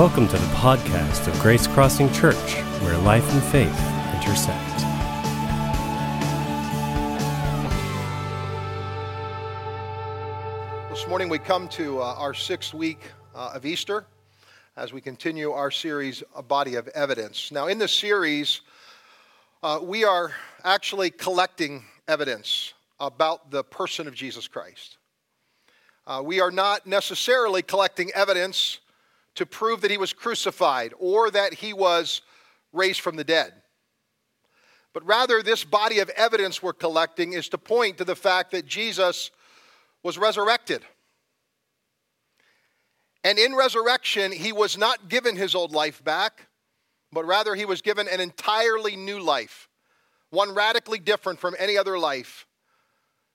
Welcome to the podcast of Grace Crossing Church, where life and faith intersect. This morning we come to uh, our sixth week uh, of Easter as we continue our series, A Body of Evidence. Now, in this series, uh, we are actually collecting evidence about the person of Jesus Christ. Uh, we are not necessarily collecting evidence to prove that he was crucified or that he was raised from the dead. But rather, this body of evidence we're collecting is to point to the fact that Jesus was resurrected. And in resurrection, he was not given his old life back, but rather he was given an entirely new life, one radically different from any other life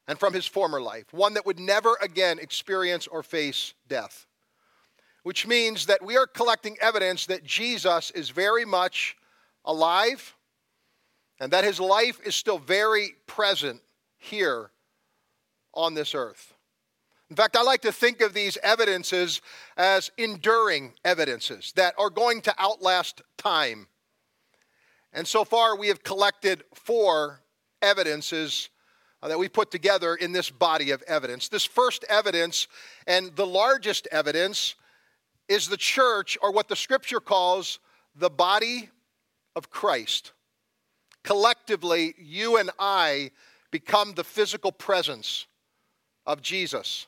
and from his former life, one that would never again experience or face death which means that we are collecting evidence that Jesus is very much alive and that his life is still very present here on this earth. In fact, I like to think of these evidences as enduring evidences that are going to outlast time. And so far, we have collected four evidences uh, that we put together in this body of evidence. This first evidence, and the largest evidence, is the church, or what the scripture calls the body of Christ. Collectively, you and I become the physical presence of Jesus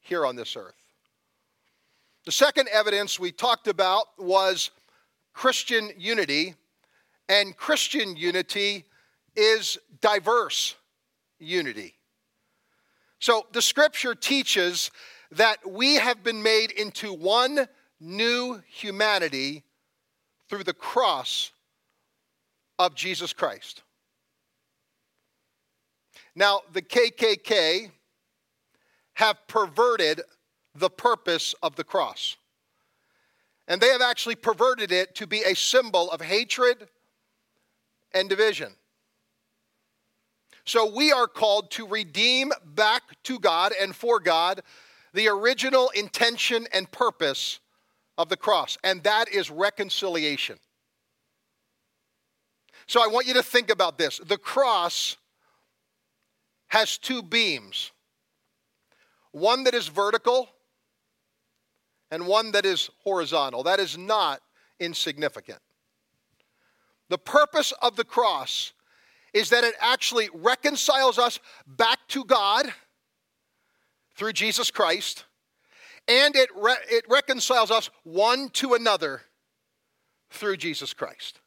here on this earth. The second evidence we talked about was Christian unity, and Christian unity is diverse unity. So the scripture teaches that we have been made into one new humanity through the cross of Jesus Christ. Now, the KKK have perverted the purpose of the cross. And they have actually perverted it to be a symbol of hatred and division. So we are called to redeem back to God and for God the original intention and purpose of the cross, and that is reconciliation. So I want you to think about this. The cross has two beams one that is vertical and one that is horizontal. That is not insignificant. The purpose of the cross is that it actually reconciles us back to God through Jesus Christ and it, re- it reconciles us one to another through Jesus Christ.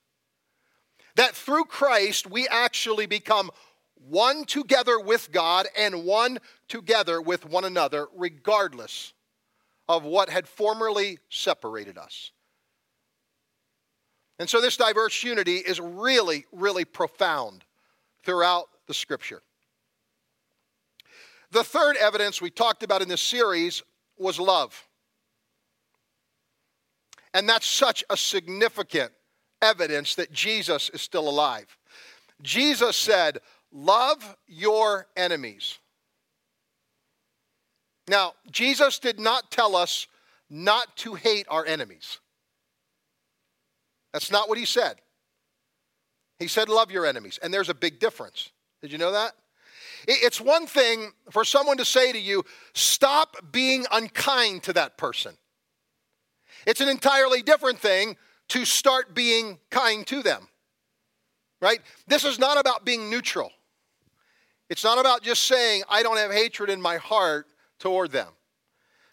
That through Christ, we actually become one together with God and one together with one another, regardless of what had formerly separated us. And so, this diverse unity is really, really profound throughout the scripture. The third evidence we talked about in this series was love. And that's such a significant evidence that Jesus is still alive. Jesus said, Love your enemies. Now, Jesus did not tell us not to hate our enemies. That's not what he said. He said, Love your enemies. And there's a big difference. Did you know that? It's one thing for someone to say to you, stop being unkind to that person. It's an entirely different thing to start being kind to them. Right? This is not about being neutral. It's not about just saying, I don't have hatred in my heart toward them.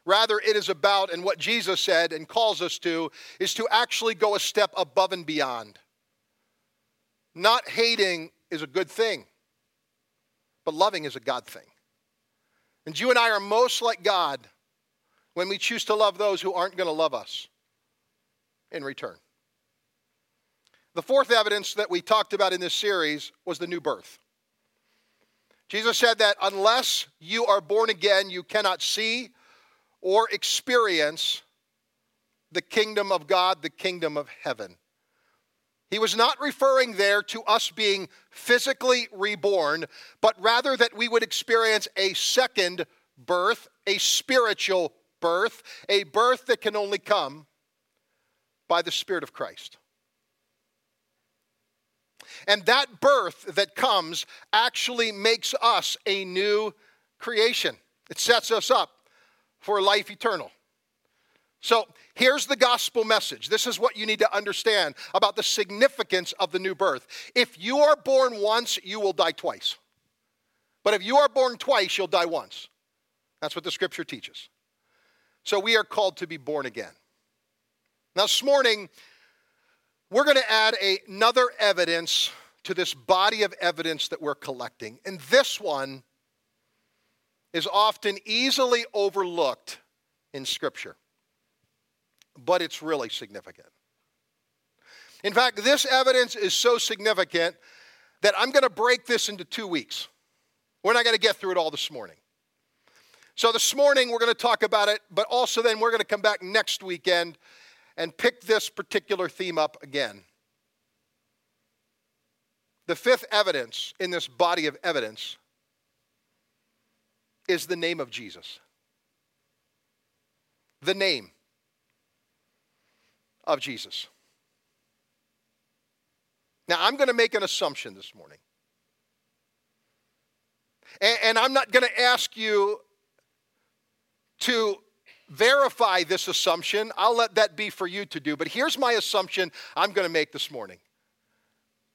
Rather, it is about, and what Jesus said and calls us to, is to actually go a step above and beyond. Not hating is a good thing but loving is a God thing. And you and I are most like God when we choose to love those who aren't going to love us in return. The fourth evidence that we talked about in this series was the new birth. Jesus said that unless you are born again, you cannot see or experience the kingdom of God, the kingdom of heaven. He was not referring there to us being physically reborn, but rather that we would experience a second birth, a spiritual birth, a birth that can only come by the Spirit of Christ. And that birth that comes actually makes us a new creation. It sets us up for life eternal. So here's the gospel message. This is what you need to understand about the significance of the new birth. If you are born once, you will die twice. But if you are born twice, you'll die once. That's what the scripture teaches. So we are called to be born again. Now, this morning, we're going to add another evidence to this body of evidence that we're collecting. And this one is often easily overlooked in Scripture, but it's really significant. In fact, this evidence is so significant that I'm going to break this into two weeks. We're not going to get through it all this morning. So, this morning we're going to talk about it, but also then we're going to come back next weekend and pick this particular theme up again. The fifth evidence in this body of evidence is the name of Jesus. The name of Jesus. Now, I'm going to make an assumption this morning. And, I'm not going to ask you to verify this assumption. I'll let that be for you to do. But here's my assumption I'm going to make this morning.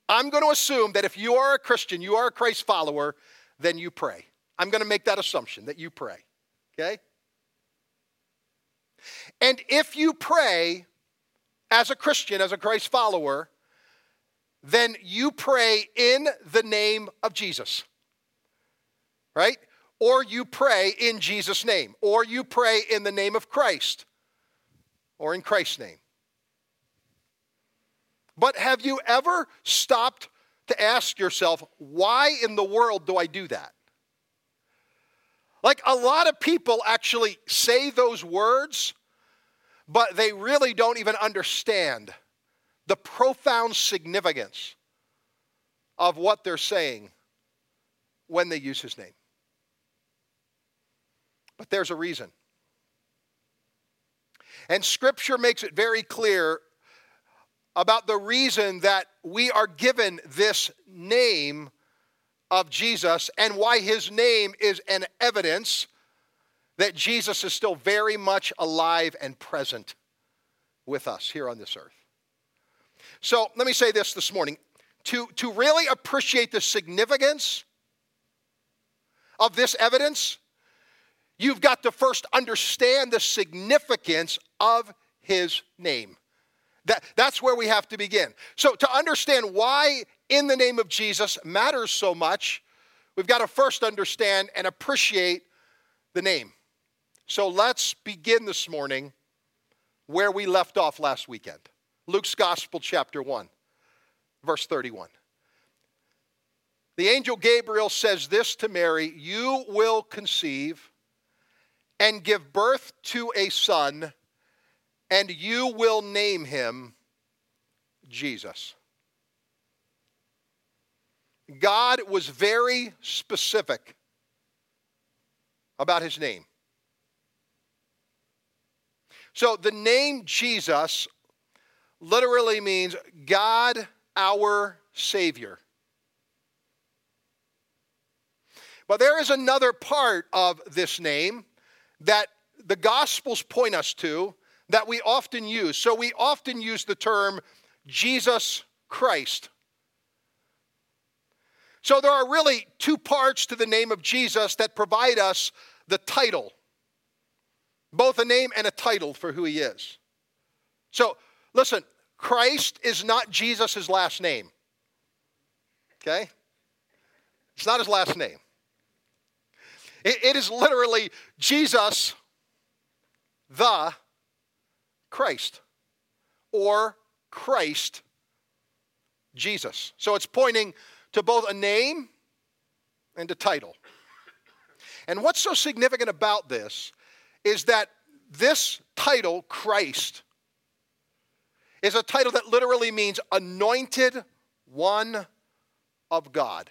I'm going to assume that if you are a Christian, you are a Christ follower, then you pray. I'm going to make that assumption that you pray. Okay? And if you pray as a Christian, as a Christ follower, then you pray in the name of Jesus. Right? or you pray in Jesus' name, or you pray in the name of Christ, or in Christ's name. But have you ever stopped to ask yourself, why in the world do I do that? Like a lot of people actually say those words, but they really don't even understand the profound significance of what they're saying when they use his name. But there's a reason. And Scripture makes it very clear about the reason that we are given this name of Jesus and why his name is an evidence that Jesus is still very much alive and present with us here on this earth. So let me say this this morning. To, to really appreciate the significance of this evidence, You've got to first understand the significance of his name. That, that's where we have to begin. So, to understand why in the name of Jesus matters so much, we've got to first understand and appreciate the name. So, let's begin this morning where we left off last weekend Luke's Gospel, chapter 1, verse 31. The angel Gabriel says this to Mary You will conceive and give birth to a son, and you will name him Jesus. God was very specific about his name. So the name Jesus literally means God our Savior. But there is another part of this name that the Gospels point us to that we often use. So we often use the term Jesus Christ. So there are really two parts to the name of Jesus that provide us the title, both a name and a title for who he is. So listen, Christ is not Jesus' last name. Okay? It's not his last name. It, it is literally Jesus the Christ or Christ Jesus. So it's pointing to both a name and a title. And what's so significant about this is that this title, Christ, is a title that literally means anointed one of God.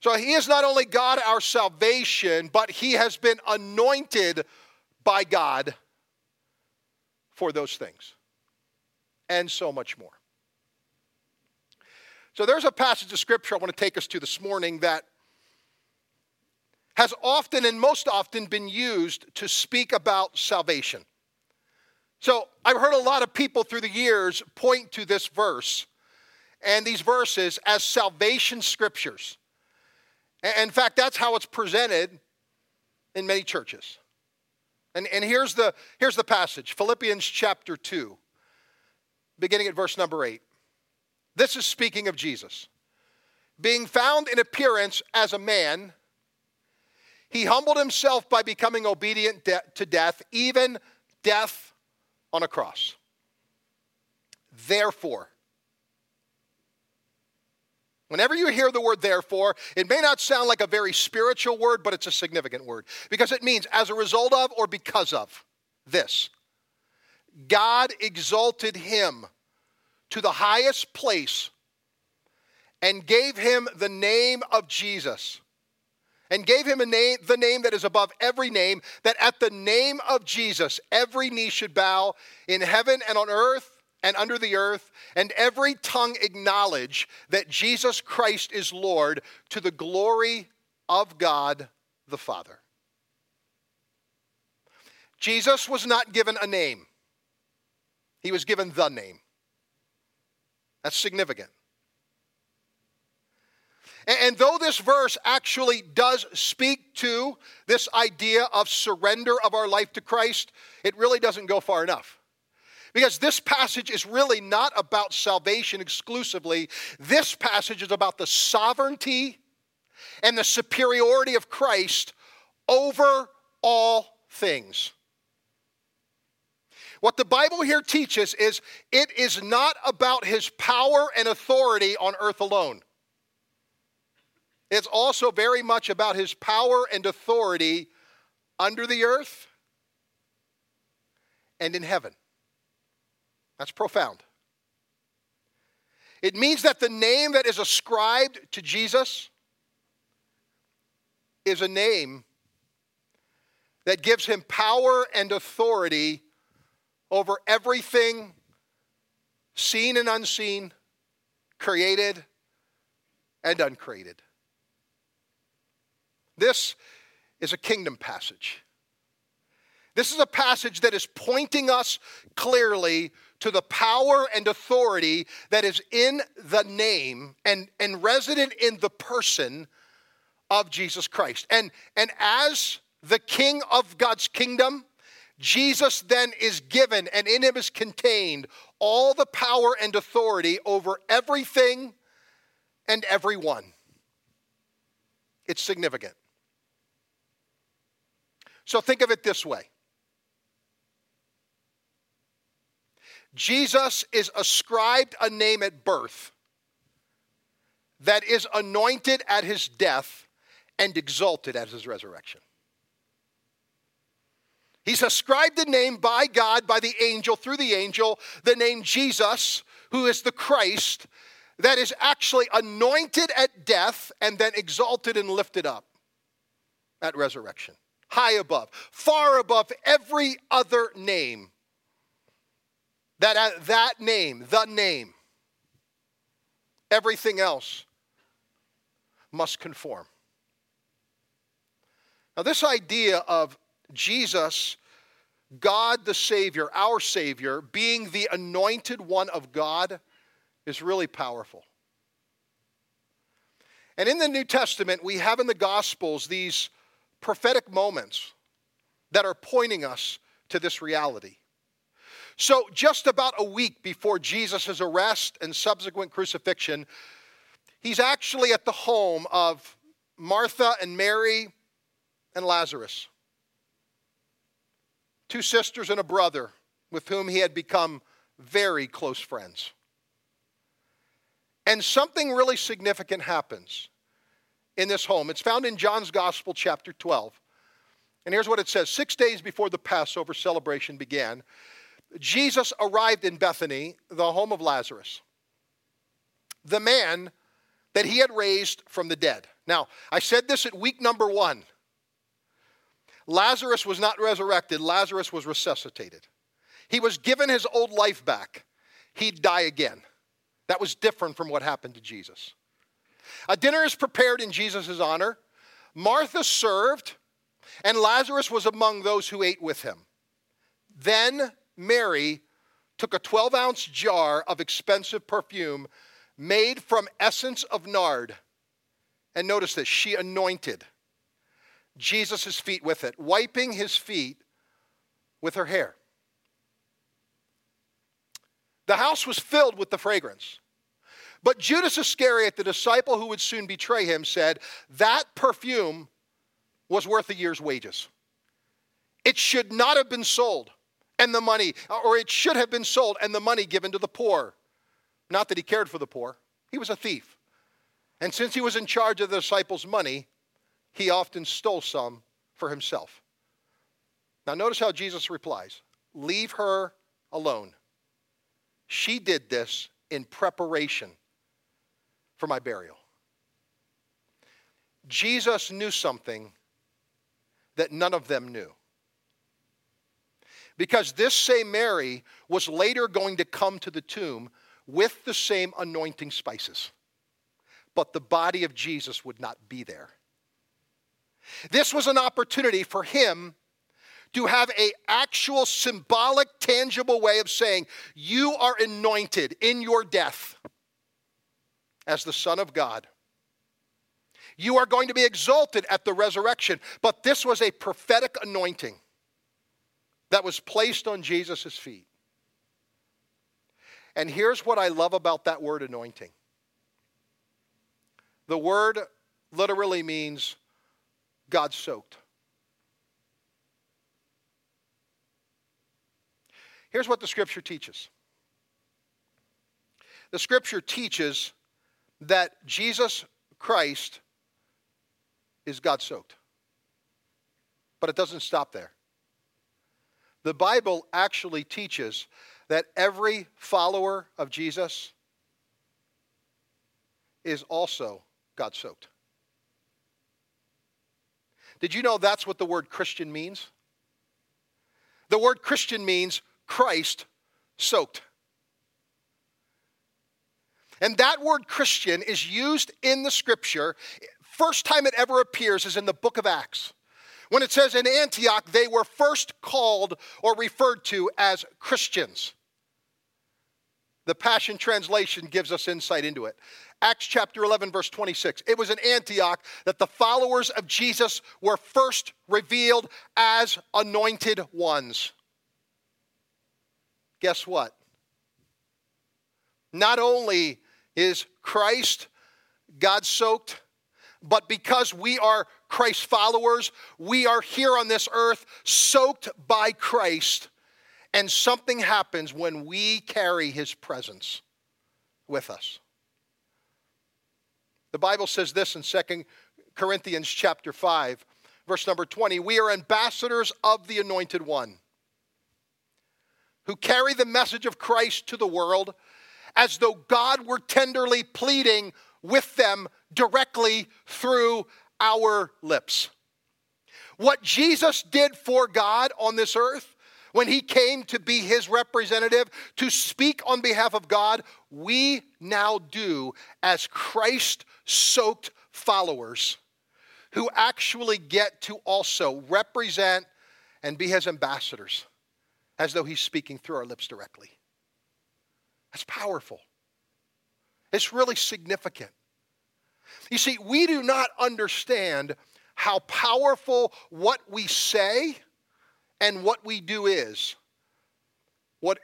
So he is not only God our salvation, but he has been anointed by God for those things, and so much more. So there's a passage of scripture I want to take us to this morning that has often and most often been used to speak about salvation. So I've heard a lot of people through the years point to this verse and these verses as salvation scriptures. In fact, that's how it's presented in many churches. And, and here's, the, here's the passage Philippians chapter 2, beginning at verse number 8. This is speaking of Jesus. Being found in appearance as a man, he humbled himself by becoming obedient de- to death, even death on a cross. Therefore, Whenever you hear the word therefore, it may not sound like a very spiritual word, but it's a significant word because it means as a result of or because of this. God exalted him to the highest place and gave him the name of Jesus. And gave him a name, the name that is above every name, that at the name of Jesus, every knee should bow in heaven and on earth and under the earth, and every tongue acknowledge that Jesus Christ is Lord to the glory of God the Father. Jesus was not given a name, he was given the name. That's significant. And, though this verse actually does speak to this idea of surrender of our life to Christ, it really doesn't go far enough. Because this passage is really not about salvation exclusively. This passage is about the sovereignty and the superiority of Christ over all things. What the Bible here teaches is it is not about his power and authority on earth alone. It's also very much about his power and authority under the earth and in heaven. That's profound. It means that the name that is ascribed to Jesus is a name that gives him power and authority over everything seen and unseen, created and uncreated. This is a kingdom passage. This is a passage that is pointing us clearly to the power and authority that is in the name and, and resident in the person of Jesus Christ. And, and as the king of God's kingdom, Jesus then is given and in him is contained all the power and authority over everything and everyone. It's significant. So think of it this way Jesus is ascribed a name at birth that is anointed at his death and exalted at his resurrection. He's ascribed a name by God, by the angel, through the angel, the name Jesus, who is the Christ, that is actually anointed at death and then exalted and lifted up at resurrection. High above, far above every other name that at that name, the name, everything else must conform. Now, this idea of Jesus, God the Savior, our Savior, being the anointed one of God is really powerful. And in the New Testament, we have in the Gospels these prophetic moments that are pointing us to this reality. So, just about a week before Jesus' arrest and subsequent crucifixion, he's actually at the home of Martha and Mary and Lazarus, two sisters and a brother with whom he had become very close friends. And something really significant happens in this home. It's found in John's Gospel, chapter 12. And here's what it says Six days before the Passover celebration began, Jesus arrived in Bethany, the home of Lazarus, the man that he had raised from the dead. Now, I said this at week number one. Lazarus was not resurrected, Lazarus was resuscitated. he was given his old life back, he'd die again. That was different from what happened to Jesus. A dinner is prepared in Jesus' honor. Martha served, and Lazarus was among those who ate with him. Then Mary took a 12 ounce jar of expensive perfume made from essence of nard. And notice this she anointed Jesus' feet with it, wiping his feet with her hair. The house was filled with the fragrance. But Judas Iscariot, the disciple who would soon betray him, said, That perfume was worth a year's wages. It should not have been sold and the money, or it should have been sold and the money given to the poor. Not that he cared for the poor, he was a thief. And since he was in charge of the disciples' money, he often stole some for himself. Now, notice how Jesus replies Leave her alone. She did this in preparation for my burial. Jesus knew something that none of them knew. Because this same Mary was later going to come to the tomb with the same anointing spices. But the body of Jesus would not be there. This was an opportunity for him to have a actual symbolic tangible way of saying you are anointed in your death as the son of God. You are going to be exalted at the resurrection, but this was a prophetic anointing that was placed on Jesus' feet. And here's what I love about that word anointing the word literally means God soaked. Here's what the scripture teaches the scripture teaches that Jesus Christ is God soaked. But it doesn't stop there. The Bible actually teaches that every follower of Jesus is also God soaked. Did you know that's what the word Christian means? The word Christian means Christ soaked. And that word Christian is used in the scripture. First time it ever appears is in the book of Acts. When it says in Antioch, they were first called or referred to as Christians. The Passion Translation gives us insight into it. Acts chapter 11, verse 26. It was in Antioch that the followers of Jesus were first revealed as anointed ones. Guess what? Not only is Christ God soaked, but because we are Christ followers, we are here on this earth soaked by Christ, and something happens when we carry his presence with us. The Bible says this in 2 Corinthians chapter 5, verse number 20, we are ambassadors of the anointed one who carry the message of Christ to the world as though God were tenderly pleading with them directly through our lips. What Jesus did for God on this earth, when he came to be his representative, to speak on behalf of God, we now do as Christ soaked followers who actually get to also represent and be his ambassadors as though he's speaking through our lips directly. That's powerful. It's really significant. You see, we do not understand how powerful what we say and what we do is what,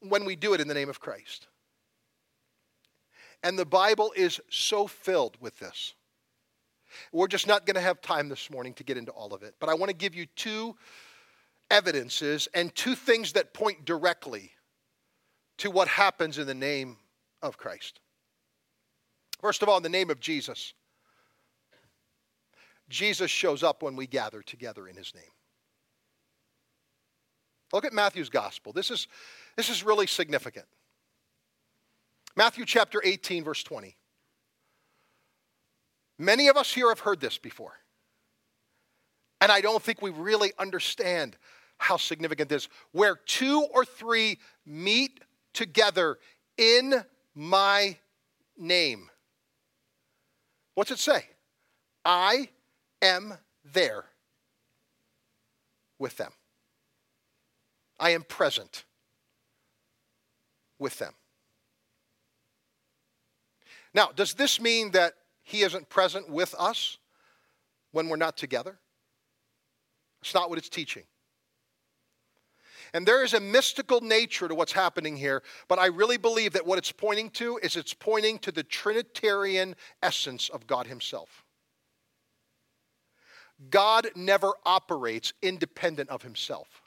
when we do it in the name of Christ. And the Bible is so filled with this. We're just not going to have time this morning to get into all of it, but I want to give you two evidences and two things that point directly to what happens in the name of Christ. First of all, in the name of Jesus, Jesus shows up when we gather together in his name. Look at Matthew's gospel. This is, this is really significant. Matthew chapter 18, verse 20. Many of us here have heard this before. And I don't think we really understand how significant this is. Where two or three meet together in my name. What's it say? I am there with them. I am present with them. Now, does this mean that he isn't present with us when we're not together? It's not what it's teaching. And there is a mystical nature to what's happening here, but I really believe that what it's pointing to is it's pointing to the Trinitarian essence of God Himself. God never operates independent of Himself.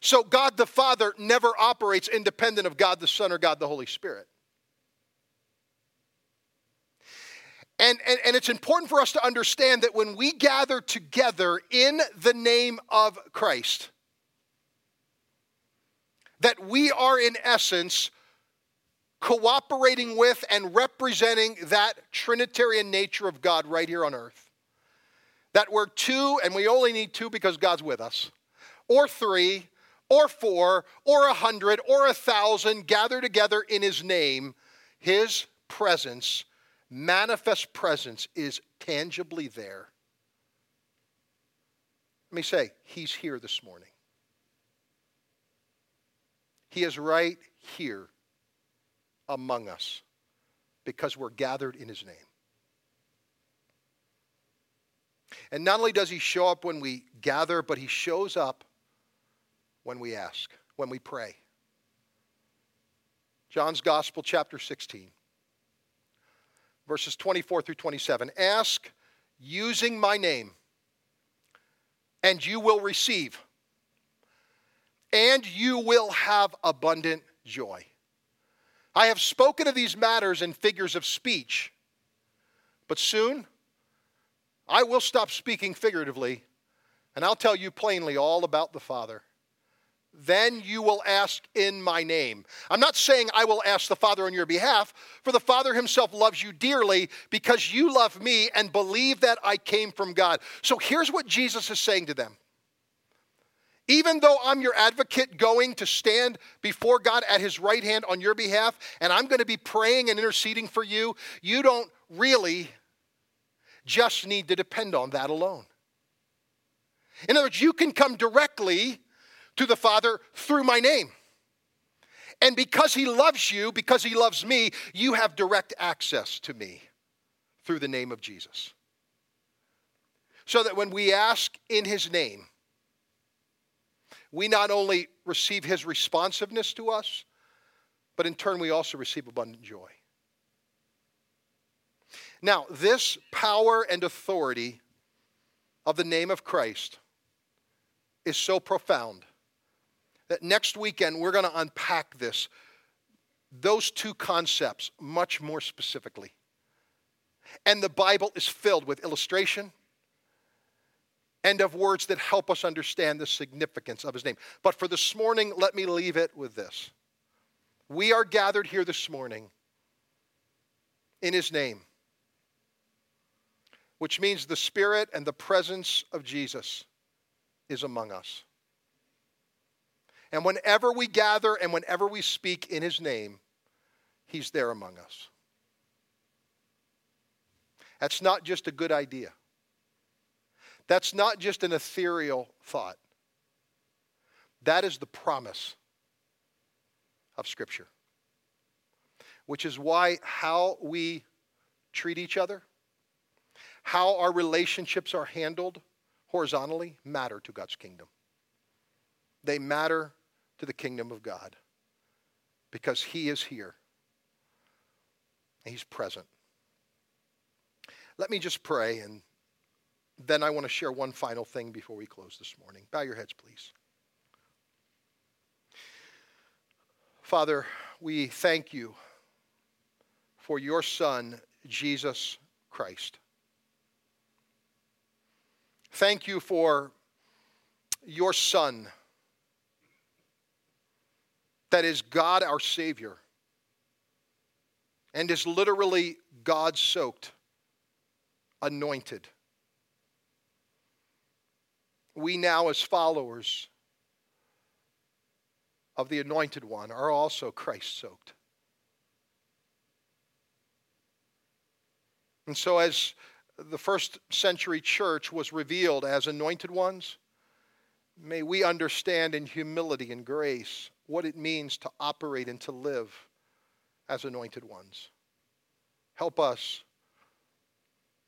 So God the Father never operates independent of God the Son or God the Holy Spirit. And, and, and, it's important for us to understand that when we gather together in the name of Christ, that we are in essence cooperating with and representing that Trinitarian nature of God right here on earth. That we're two, and we only need two because God's with us, or three, or four, or a hundred, or a thousand gather together in His name, His presence manifest presence is tangibly there. Let me say, He's here this morning. He is right here among us because we're gathered in His name. And not only does He show up when we gather, but He shows up when we ask, when we pray. John's Gospel, chapter 16 verses 24 through 27. Ask using my name, and you will receive, and you will have abundant joy. I have spoken of these matters in figures of speech, but soon I will stop speaking figuratively, and I'll tell you plainly all about the Father then you will ask in my name. I'm not saying I will ask the Father on your behalf, for the Father himself loves you dearly because you love me and believe that I came from God. So here's what Jesus is saying to them. Even though I'm your advocate going to stand before God at his right hand on your behalf, and I'm going to be praying and interceding for you, you don't really just need to depend on that alone. In other words, you can come directly to the Father through my name. And because He loves you, because He loves me, you have direct access to me through the name of Jesus. So that when we ask in His name, we not only receive His responsiveness to us, but in turn we also receive abundant joy. Now, this power and authority of the name of Christ is so profound that next weekend we're going to unpack this, those two concepts much more specifically. And the Bible is filled with illustration and of words that help us understand the significance of his name. But for this morning, let me leave it with this. We are gathered here this morning in his name, which means the Spirit and the presence of Jesus is among us. And whenever we gather and whenever we speak in his name, he's there among us. That's not just a good idea. That's not just an ethereal thought. That is the promise of Scripture. Which is why how we treat each other, how our relationships are handled horizontally, matter to God's kingdom. They matter to the kingdom of God because He is here. He's present. Let me just pray, and then I want to share one final thing before we close this morning. Bow your heads, please. Father, we thank you for your Son, Jesus Christ. Thank you for your Son that is God our Savior and is literally God soaked, anointed. we now, as followers of the Anointed One, are also Christ soaked. And so, as the first century church was revealed as anointed ones, may we understand in humility and grace what it means to operate and to live as anointed ones. Help us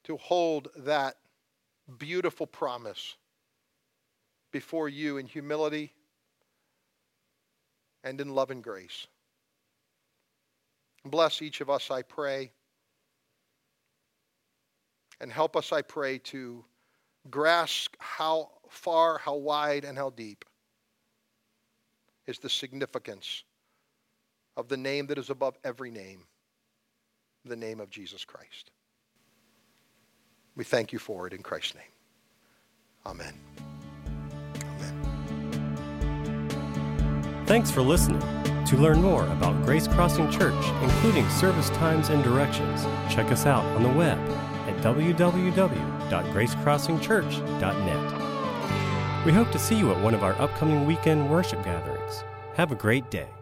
to hold that beautiful promise before you in humility and in love and grace. Bless each of us, I pray. And help us, I pray, to grasp how far, how wide, and how deep is the significance of the name that is above every name, the name of Jesus Christ. We thank you for it in Christ's name. Amen. Amen. Thanks for listening. To learn more about Grace Crossing Church, including service times and directions, check us out on the web at www.gracecrossingchurch.net. We hope to see you at one of our upcoming weekend worship gatherings. Have a great day.